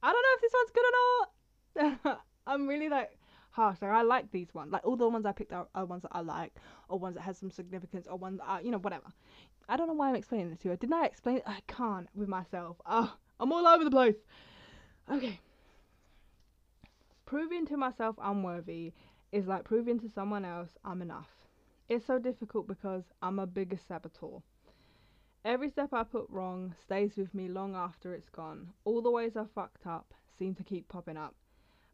I don't know if this one's good or not. I'm really like harsh. Like I like these ones. Like all the ones I picked out are ones that I like, or ones that has some significance, or ones that are, you know, whatever. I don't know why I'm explaining this to you. Didn't I explain it? I can't with myself. Oh, I'm all over the place. Okay. Proving to myself I'm worthy is like proving to someone else I'm enough. It's so difficult because I'm a biggest saboteur. Every step I put wrong stays with me long after it's gone. All the ways I fucked up seem to keep popping up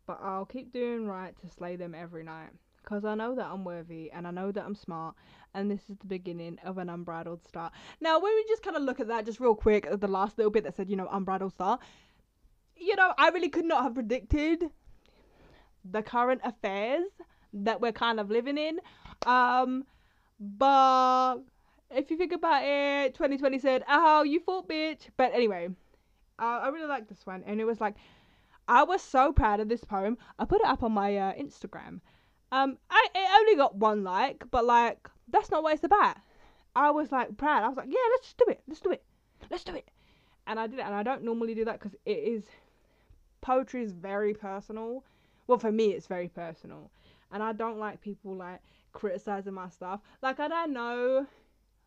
but I'll keep doing right to slay them every night. Because I know that I'm worthy and I know that I'm smart, and this is the beginning of an unbridled start. Now, when we just kind of look at that just real quick, the last little bit that said, you know, unbridled start, you know, I really could not have predicted the current affairs that we're kind of living in. Um, but if you think about it, 2020 said, oh, you thought, bitch. But anyway, uh, I really like this one, and it was like, I was so proud of this poem. I put it up on my uh, Instagram. Um, I it only got one like, but like that's not what it's about. I was like proud. I was like, yeah, let's just do it. Let's do it. Let's do it. And I did it. And I don't normally do that because it is poetry is very personal. Well, for me, it's very personal, and I don't like people like criticizing my stuff. Like I don't know,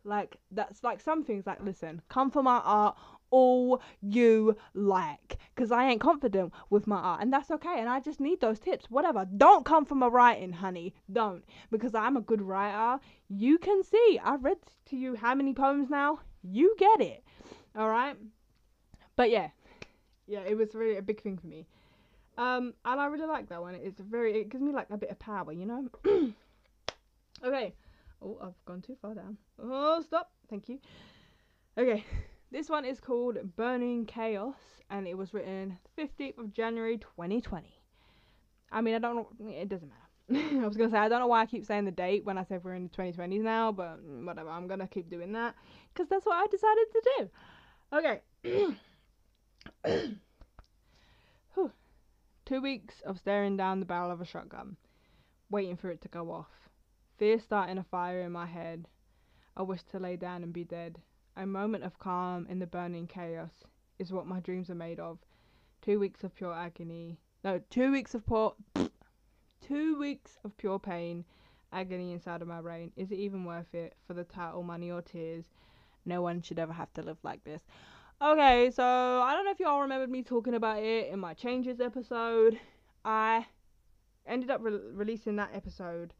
like that's like some things. Like listen, come for my art all you like because I ain't confident with my art and that's okay and I just need those tips. Whatever. Don't come from my writing honey. Don't. Because I'm a good writer. You can see. I've read to you how many poems now? You get it. All right? But yeah. Yeah it was really a big thing for me. Um and I really like that one. It's very it gives me like a bit of power you know? Okay. Oh I've gone too far down. Oh stop. Thank you. Okay this one is called Burning Chaos and it was written 15th of January 2020. I mean, I don't know, it doesn't matter. I was gonna say I don't know why I keep saying the date when I said we're in the 2020s now, but whatever. I'm gonna keep doing that because that's what I decided to do. Okay. Two weeks of staring down the barrel of a shotgun, waiting for it to go off. Fear starting a fire in my head. I wish to lay down and be dead. A moment of calm in the burning chaos is what my dreams are made of. Two weeks of pure agony. No, two weeks of poor. two weeks of pure pain, agony inside of my brain. Is it even worth it for the title, money, or tears? No one should ever have to live like this. Okay, so I don't know if y'all remembered me talking about it in my changes episode. I ended up re- releasing that episode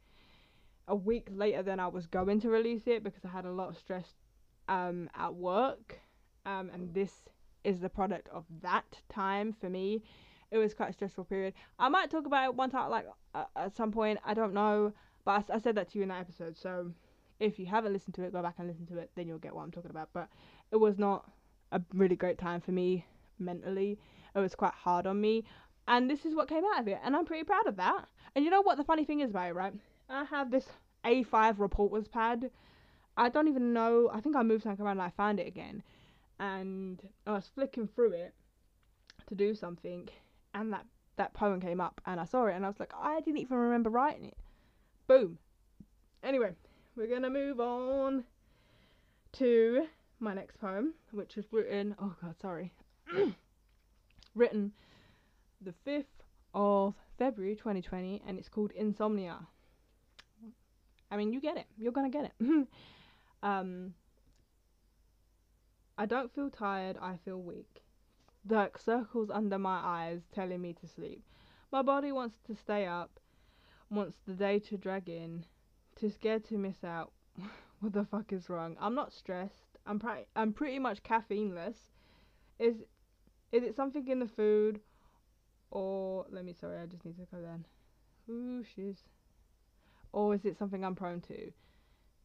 a week later than I was going to release it because I had a lot of stress um, at work, um, and this is the product of that time for me. It was quite a stressful period. I might talk about it one time, like uh, at some point. I don't know, but I, I said that to you in that episode. So if you haven't listened to it, go back and listen to it. Then you'll get what I'm talking about. But it was not a really great time for me mentally. It was quite hard on me, and this is what came out of it, and I'm pretty proud of that. And you know what the funny thing is about it, right? I have this A5 reporter's pad I don't even know. I think I moved something around and I found it again. And I was flicking through it to do something, and that, that poem came up, and I saw it, and I was like, I didn't even remember writing it. Boom. Anyway, we're gonna move on to my next poem, which is written. Oh God, sorry. written the 5th of February 2020, and it's called Insomnia. I mean, you get it. You're gonna get it. Um, I don't feel tired, I feel weak. Dark circles under my eyes telling me to sleep. My body wants to stay up, wants the day to drag in, too scared to miss out. what the fuck is wrong? I'm not stressed. I'm pri- I'm pretty much caffeineless. Is is it something in the food or let me sorry, I just need to go then. Ooh, she's or is it something I'm prone to?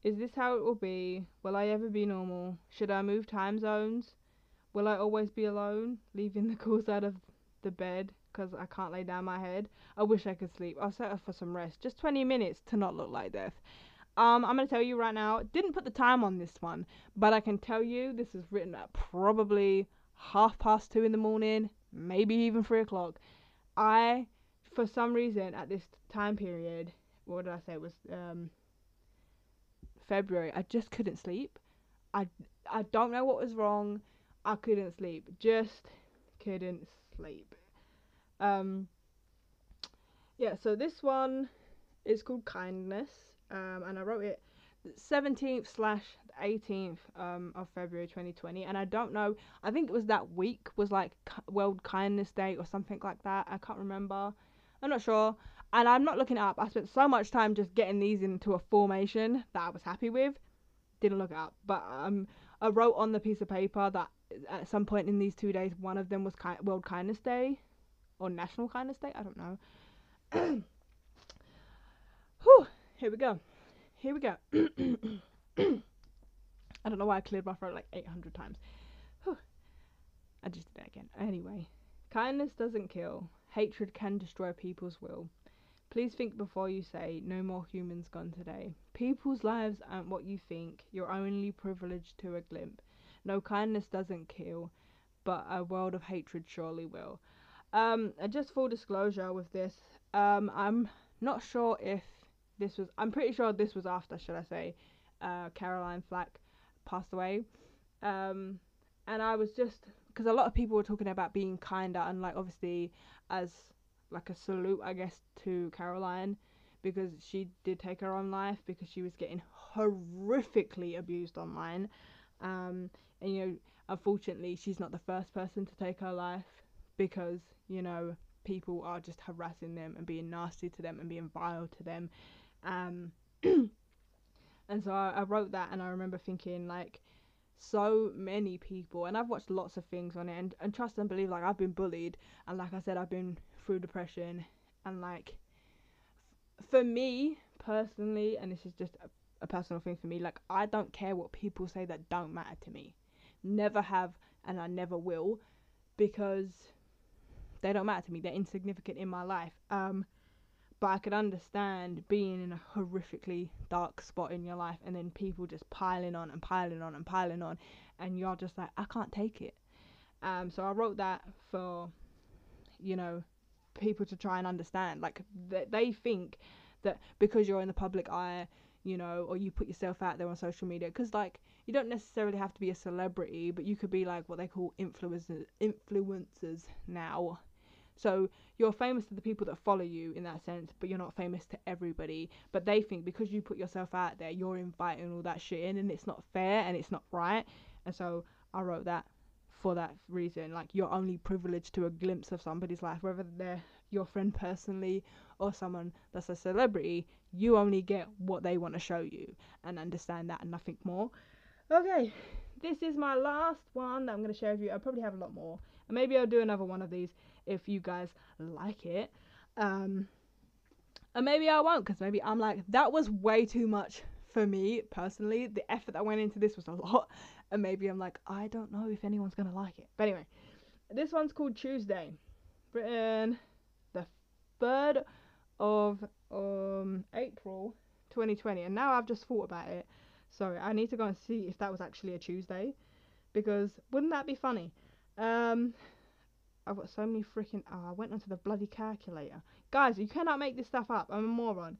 Is this how it will be? Will I ever be normal? Should I move time zones? Will I always be alone, leaving the cool side of the bed because I can't lay down my head? I wish I could sleep. I'll settle for some rest. Just 20 minutes to not look like death. Um, I'm gonna tell you right now. Didn't put the time on this one, but I can tell you this is written at probably half past two in the morning, maybe even three o'clock. I, for some reason, at this time period, what did I say? It was um February, I just couldn't sleep. I I don't know what was wrong. I couldn't sleep. Just couldn't sleep. Um yeah, so this one is called Kindness. Um and I wrote it 17th slash 18th um, of February 2020, and I don't know. I think it was that week was like World Kindness Day or something like that. I can't remember. I'm not sure and I'm not looking up. I spent so much time just getting these into a formation that I was happy with. Didn't look up, but um, I wrote on the piece of paper that at some point in these two days, one of them was ki- World Kindness Day or National Kindness Day. I don't know. Whew, here we go. Here we go. I don't know why I cleared my throat like 800 times. Whew. I just did that again. Anyway, kindness doesn't kill. Hatred can destroy people's will. Please think before you say, no more humans gone today. People's lives aren't what you think, you're only privileged to a glimpse. No kindness doesn't kill, but a world of hatred surely will. Um, and just full disclosure with this, um, I'm not sure if this was. I'm pretty sure this was after, should I say, uh, Caroline Flack passed away. Um, and I was just because a lot of people were talking about being kinder and like obviously as like a salute, I guess, to Caroline because she did take her own life because she was getting horrifically abused online. Um, and you know, unfortunately, she's not the first person to take her life because you know people are just harassing them and being nasty to them and being vile to them. Um, and so I, I wrote that, and I remember thinking like so many people and I've watched lots of things on it and, and trust and believe like I've been bullied and like I said I've been through depression and like for me personally and this is just a, a personal thing for me like I don't care what people say that don't matter to me. Never have and I never will because they don't matter to me. They're insignificant in my life. Um but I could understand being in a horrifically dark spot in your life and then people just piling on and piling on and piling on and you're just like I can't take it. Um so I wrote that for you know people to try and understand like th- they think that because you're in the public eye you know or you put yourself out there on social media because like you don't necessarily have to be a celebrity but you could be like what they call influencers influencers now so you're famous to the people that follow you in that sense, but you're not famous to everybody. But they think because you put yourself out there, you're inviting all that shit in, and it's not fair and it's not right. And so I wrote that for that reason. Like you're only privileged to a glimpse of somebody's life, whether they're your friend personally or someone that's a celebrity. You only get what they want to show you, and understand that and nothing more. Okay, this is my last one that I'm going to share with you. I probably have a lot more, and maybe I'll do another one of these if you guys like it. Um, and maybe I won't because maybe I'm like, that was way too much for me personally. The effort that went into this was a lot. And maybe I'm like, I don't know if anyone's to like it. But anyway, this one's called Tuesday. Written the 3rd of um, April 2020. And now I've just thought about it. Sorry, I need to go and see if that was actually a Tuesday. Because wouldn't that be funny? Um, I've got so many freaking. Oh, I went onto the bloody calculator. Guys, you cannot make this stuff up. I'm a moron.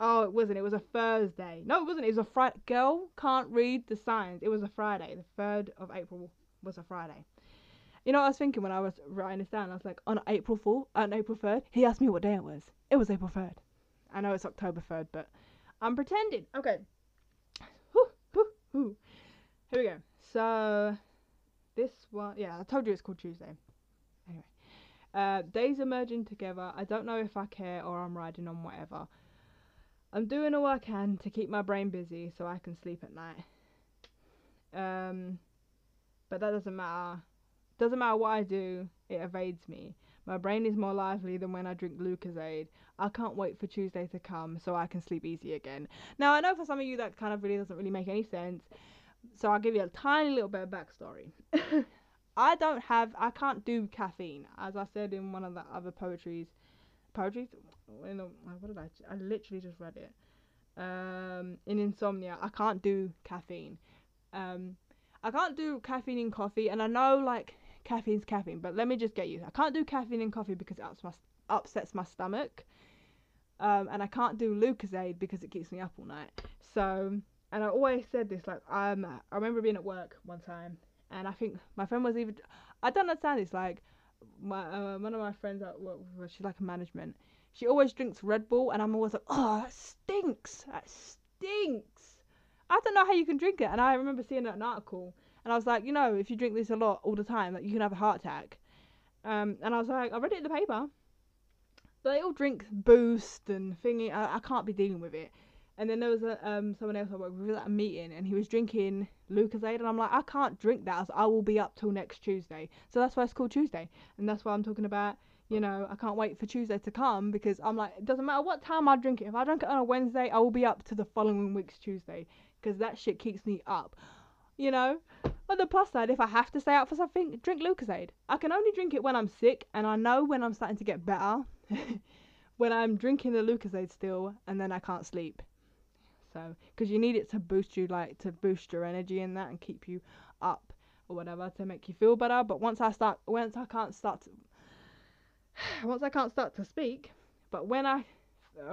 Oh, it wasn't. It was a Thursday. No, it wasn't. It was a Friday. Girl can't read the signs. It was a Friday. The 3rd of April was a Friday. You know what I was thinking when I was writing this down? I was like, on April 4th, on April 3rd, he asked me what day it was. It was April 3rd. I know it's October 3rd, but I'm pretending. Okay. Here we go. So, this one, yeah, I told you it's called Tuesday. Anyway, uh, days are merging together. I don't know if I care or I'm riding on whatever. I'm doing all I can to keep my brain busy so I can sleep at night. Um, but that doesn't matter. Doesn't matter what I do, it evades me. My brain is more lively than when I drink Lucozade. I can't wait for Tuesday to come so I can sleep easy again. Now, I know for some of you that kind of really doesn't really make any sense, so I'll give you a tiny little bit of backstory. I don't have, I can't do caffeine, as I said in one of the other poetries. Poetries? In the, what did I? I literally just read it. Um, in insomnia, I can't do caffeine. Um, I can't do caffeine in coffee, and I know like caffeine's caffeine, but let me just get you. I can't do caffeine in coffee because it ups my, upsets my stomach. Um, and I can't do Lucozade because it keeps me up all night. So, and I always said this, like, um, I remember being at work one time and I think my friend was even I don't understand this like my uh, one of my friends at work she's like a management. She always drinks Red Bull and I'm always like oh that stinks. That stinks. I don't know how you can drink it. And I remember seeing an article and I was like you know if you drink this a lot all the time like you can have a heart attack. Um and I was like I read it in the paper. They all drink Boost and thingy. I, I can't be dealing with it and then there was a, um someone else I worked with at a meeting, and he was drinking Lucozade, and I'm like, I can't drink that. I, I will be up till next Tuesday. So that's why it's called Tuesday, and that's why I'm talking about. You know, I can't wait for Tuesday to come because I'm like, it doesn't matter what time I drink it. If I drink it on a Wednesday, I will be up to the following week's Tuesday because that shit keeps me up. You know, on the plus side, if I have to stay out for something, drink Lucozade. I can only drink it when I'm sick, and I know when I'm starting to get better. when I'm drinking the Lucozade still, and then I can't sleep so because you need it to boost you like to boost your energy in that and keep you up or whatever to make you feel better but once i start once i can't start to, once I can't start to speak, but when I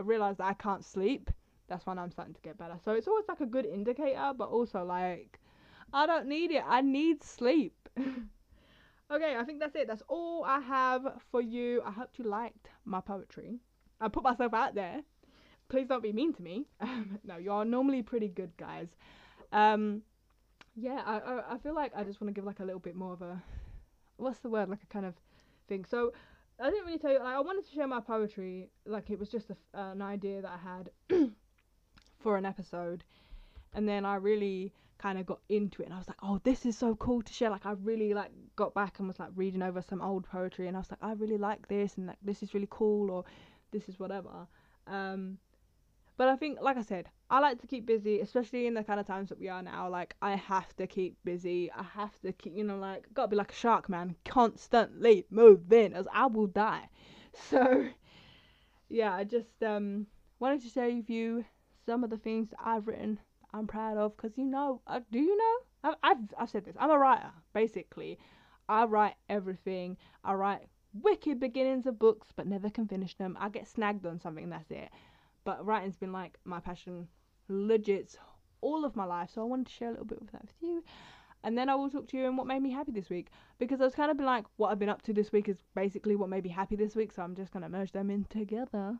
realize that I can't sleep, that's when I'm starting to get better. So it's always like a good indicator, but also like I don't need it. I need sleep. okay, I think that's it. That's all I have for you. I hope you liked my poetry. I put myself out there. Please don't be mean to me. no, you are normally pretty good guys. Um, yeah, I, I I feel like I just want to give like a little bit more of a what's the word like a kind of thing. So I didn't really tell you. Like, I wanted to share my poetry. Like it was just a, uh, an idea that I had for an episode, and then I really kind of got into it, and I was like, oh, this is so cool to share. Like I really like got back and was like reading over some old poetry, and I was like, I really like this, and like this is really cool, or this is whatever. Um, but I think, like I said, I like to keep busy, especially in the kind of times that we are now. Like, I have to keep busy. I have to keep, you know, like, gotta be like a shark, man. Constantly moving, as I will die. So, yeah, I just um wanted to share with you some of the things that I've written. I'm proud of, cause you know, uh, do you know? I, I've I've said this. I'm a writer, basically. I write everything. I write wicked beginnings of books, but never can finish them. I get snagged on something, that's it. But writing's been like my passion, legit, all of my life. So I wanted to share a little bit of that with you. And then I will talk to you on what made me happy this week. Because I was kind of been like, what I've been up to this week is basically what made me happy this week. So I'm just going to merge them in together.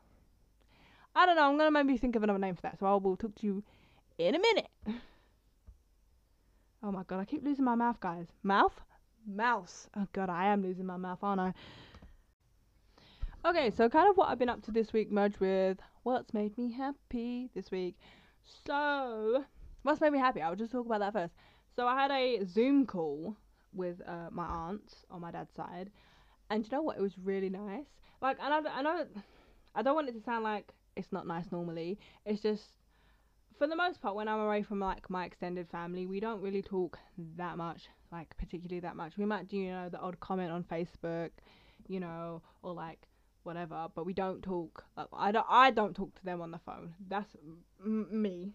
I don't know. I'm going to maybe think of another name for that. So I will talk to you in a minute. Oh my god, I keep losing my mouth, guys. Mouth? Mouse. Oh god, I am losing my mouth, aren't I? Okay, so kind of what I've been up to this week merged with what's made me happy this week. So, what's made me happy? I'll just talk about that first. So, I had a Zoom call with uh, my aunt on my dad's side, and you know what? It was really nice. Like, I, I know, I don't want it to sound like it's not nice normally. It's just, for the most part, when I'm away from like my extended family, we don't really talk that much, like particularly that much. We might do, you know, the odd comment on Facebook, you know, or like whatever, but we don't talk. Like, I don't. I don't talk to them on the phone. That's m- me.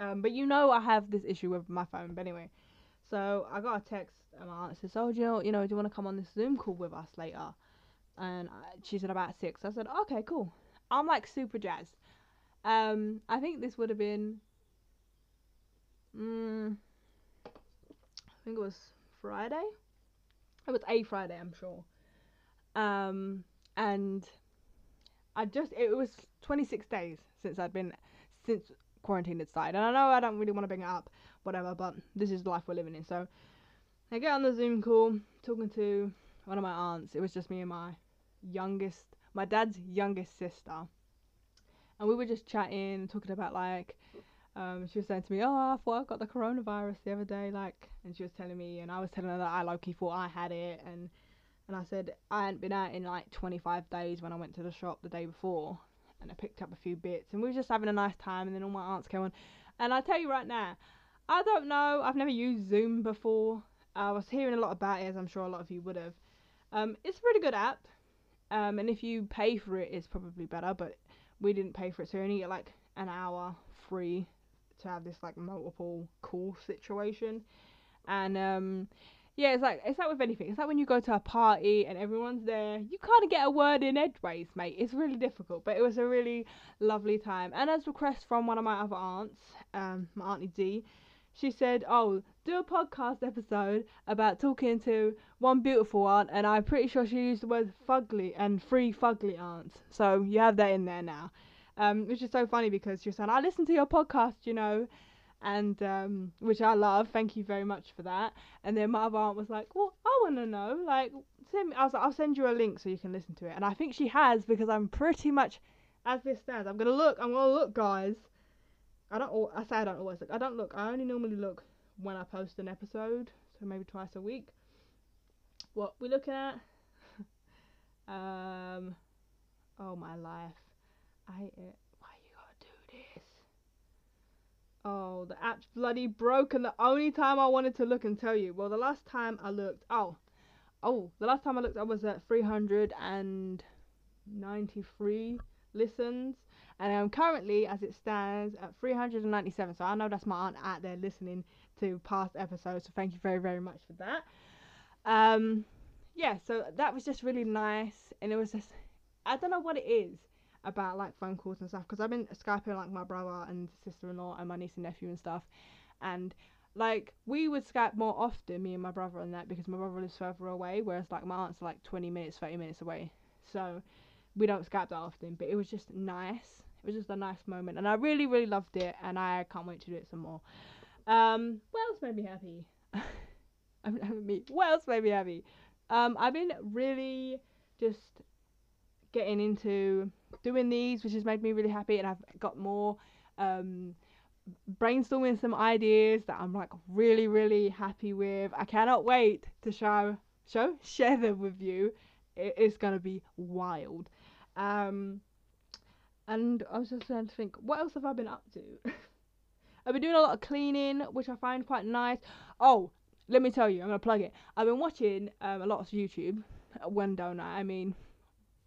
Um, but you know I have this issue with my phone. But anyway, so I got a text and my aunt says, "Oh, Jill, you know, do you want to come on this Zoom call with us later?" And I, she said about six. I said, "Okay, cool." I'm like super jazzed. Um, I think this would have been. Mm, I think it was Friday. It was a Friday, I'm sure. Um, and I just it was 26 days since I'd been since quarantine had started, and I know I don't really want to bring it up, whatever, but this is the life we're living in. So I get on the Zoom call talking to one of my aunts. It was just me and my youngest, my dad's youngest sister, and we were just chatting, talking about like. Um, she was saying to me, "Oh, I thought I got the coronavirus the other day," like, and she was telling me, and I was telling her that I low-key thought I had it, and and I said I hadn't been out in like 25 days when I went to the shop the day before, and I picked up a few bits, and we were just having a nice time. And then all my aunts came on, and I tell you right now, I don't know. I've never used Zoom before. I was hearing a lot about it, as I'm sure a lot of you would have. Um, it's a pretty good app, um, and if you pay for it, it's probably better. But we didn't pay for it, so you only get like an hour free to have this like multiple call situation, and um, yeah, it's like it's like with anything. It's like when you go to a party and everyone's there, you can't get a word in edgeways, mate. It's really difficult, but it was a really lovely time. And as request from one of my other aunts, um, my auntie D, she said, "Oh, do a podcast episode about talking to one beautiful aunt," and I'm pretty sure she used the word fugly and three fugly aunts. So you have that in there now, um, which is so funny because she saying, "I listen to your podcast, you know." And um, which I love. Thank you very much for that. And then my other aunt was like, "Well, I want to know. Like, send me." I was like, "I'll send you a link so you can listen to it." And I think she has because I'm pretty much, as this stands, I'm gonna look. I'm gonna look, guys. I don't. I say I don't always look. I don't look. I only normally look when I post an episode, so maybe twice a week. What we looking at? um. Oh my life. I. Uh, Oh, the app's bloody broken. The only time I wanted to look and tell you. Well, the last time I looked. Oh. Oh, the last time I looked, I was at 393 listens. And I'm currently, as it stands, at 397. So I know that's my aunt out there listening to past episodes. So thank you very, very much for that. Um, yeah, so that was just really nice, and it was just I don't know what it is about like phone calls and stuff because I've been skyping like my brother and sister-in-law and my niece and nephew and stuff, and like we would Skype more often, me and my brother and that because my brother lives further away, whereas like my aunt's like 20 minutes, 30 minutes away, so we don't Skype that often. But it was just nice. It was just a nice moment, and I really, really loved it, and I can't wait to do it some more. Um, what else made me happy? I mean, me. What else made me happy? Um, I've been really just getting into doing these, which has made me really happy, and I've got more um, brainstorming some ideas that I'm like really, really happy with. I cannot wait to show, show, share them with you. It is gonna be wild. Um, and I was just trying to think, what else have I been up to? I've been doing a lot of cleaning, which I find quite nice. Oh, let me tell you, I'm gonna plug it. I've been watching um, a lot of YouTube. When don't I? I mean,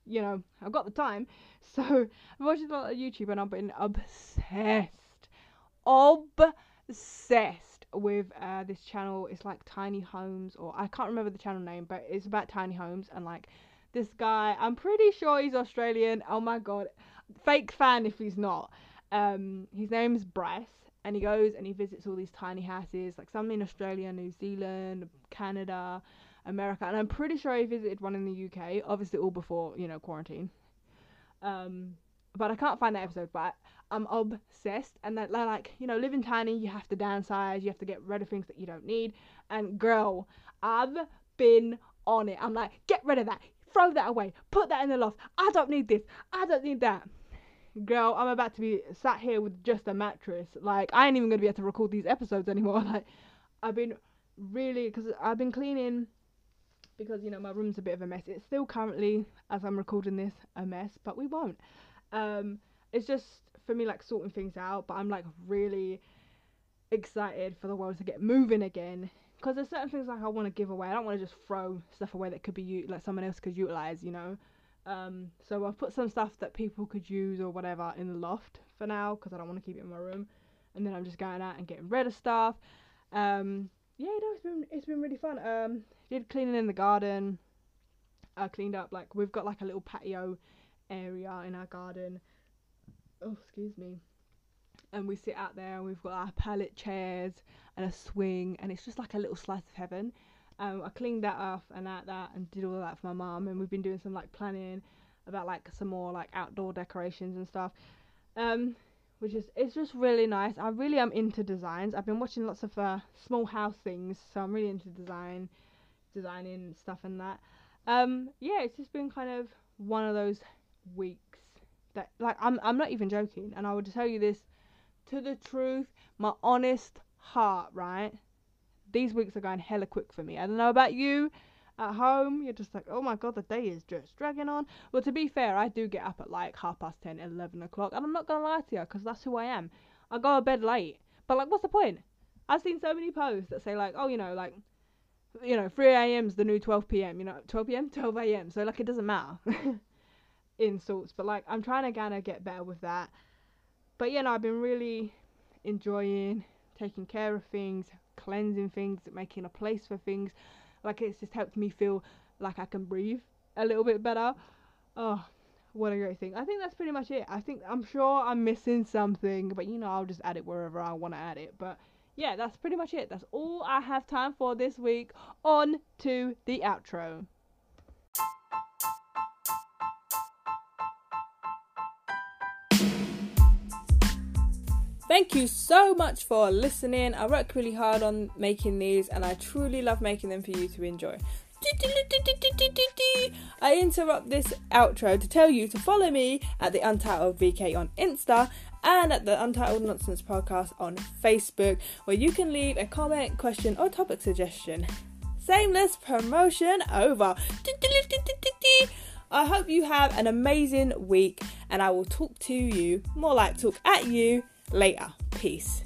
you know, I've got the time, so I've watched a lot of YouTube, and I've been obsessed, obsessed with uh, this channel. It's like Tiny Homes, or I can't remember the channel name, but it's about tiny homes and like this guy. I'm pretty sure he's Australian. Oh my god, fake fan if he's not. Um, his name's Bryce, and he goes and he visits all these tiny houses, like some in Australia, New Zealand, Canada, America, and I'm pretty sure I visited one in the UK. Obviously, all before you know quarantine. Um, but I can't find that episode. But I'm obsessed, and that like you know, living tiny, you have to downsize, you have to get rid of things that you don't need. And girl, I've been on it. I'm like, get rid of that, throw that away, put that in the loft. I don't need this. I don't need that girl, I'm about to be sat here with just a mattress. Like, I ain't even gonna be able to record these episodes anymore. Like, I've been really, because I've been cleaning, because, you know, my room's a bit of a mess. It's still currently, as I'm recording this, a mess, but we won't. Um, it's just, for me, like, sorting things out, but I'm, like, really excited for the world to get moving again. Because there's certain things, like, I want to give away. I don't want to just throw stuff away that could be, you like, someone else could utilize, you know? Um, so I've put some stuff that people could use or whatever in the loft for now because I don't want to keep it in my room. And then I'm just going out and getting rid of stuff. Um, yeah, no, it's been it's been really fun. Um, did cleaning in the garden. I cleaned up like we've got like a little patio area in our garden. Oh, excuse me. And we sit out there and we've got our pallet chairs and a swing and it's just like a little slice of heaven. Um, I cleaned that off and that that and did all that for my mum, and we've been doing some like planning about like some more like outdoor decorations and stuff. Um, which is it's just really nice. I really am into designs. I've been watching lots of uh, small house things, so I'm really into design, designing stuff and that. Um, yeah, it's just been kind of one of those weeks that like I'm I'm not even joking, and I would tell you this to the truth, my honest heart, right? these weeks are going hella quick for me. I don't know about you at home. You're just like, oh my god, the day is just dragging on. Well, to be fair, I do get up at like half past 10, 11 o'clock. And I'm not to lie to you because that's who I am. I go to bed late. But like, what's the point? I've seen so many posts that say like, oh, you know, like, you know, 3 a.m. is the new 12 p.m. You know, 12 p.m., 12 a.m. So like, it doesn't matter Insults. But like, I'm trying to kind of get better with that. But yeah, no, I've been really enjoying taking care of things, cleansing things, making a place for things. Like it's just helped me feel like I can breathe a little bit better. Oh, what a great thing. I think that's pretty much it. I think I'm sure I'm missing something, but you know, I'll just add it wherever I want to add it. But yeah, that's pretty much it. That's all I have time for this week. On to the outro. Thank you so much for listening. I work really hard on making these and I truly love making them for you to enjoy. I interrupt this outro to tell you to follow me at the Untitled VK on Insta and at the Untitled Nonsense Podcast on Facebook, where you can leave a comment, question, or topic suggestion. Shameless promotion over. I hope you have an amazing week, and I will talk to you, more like talk at you, later. Peace.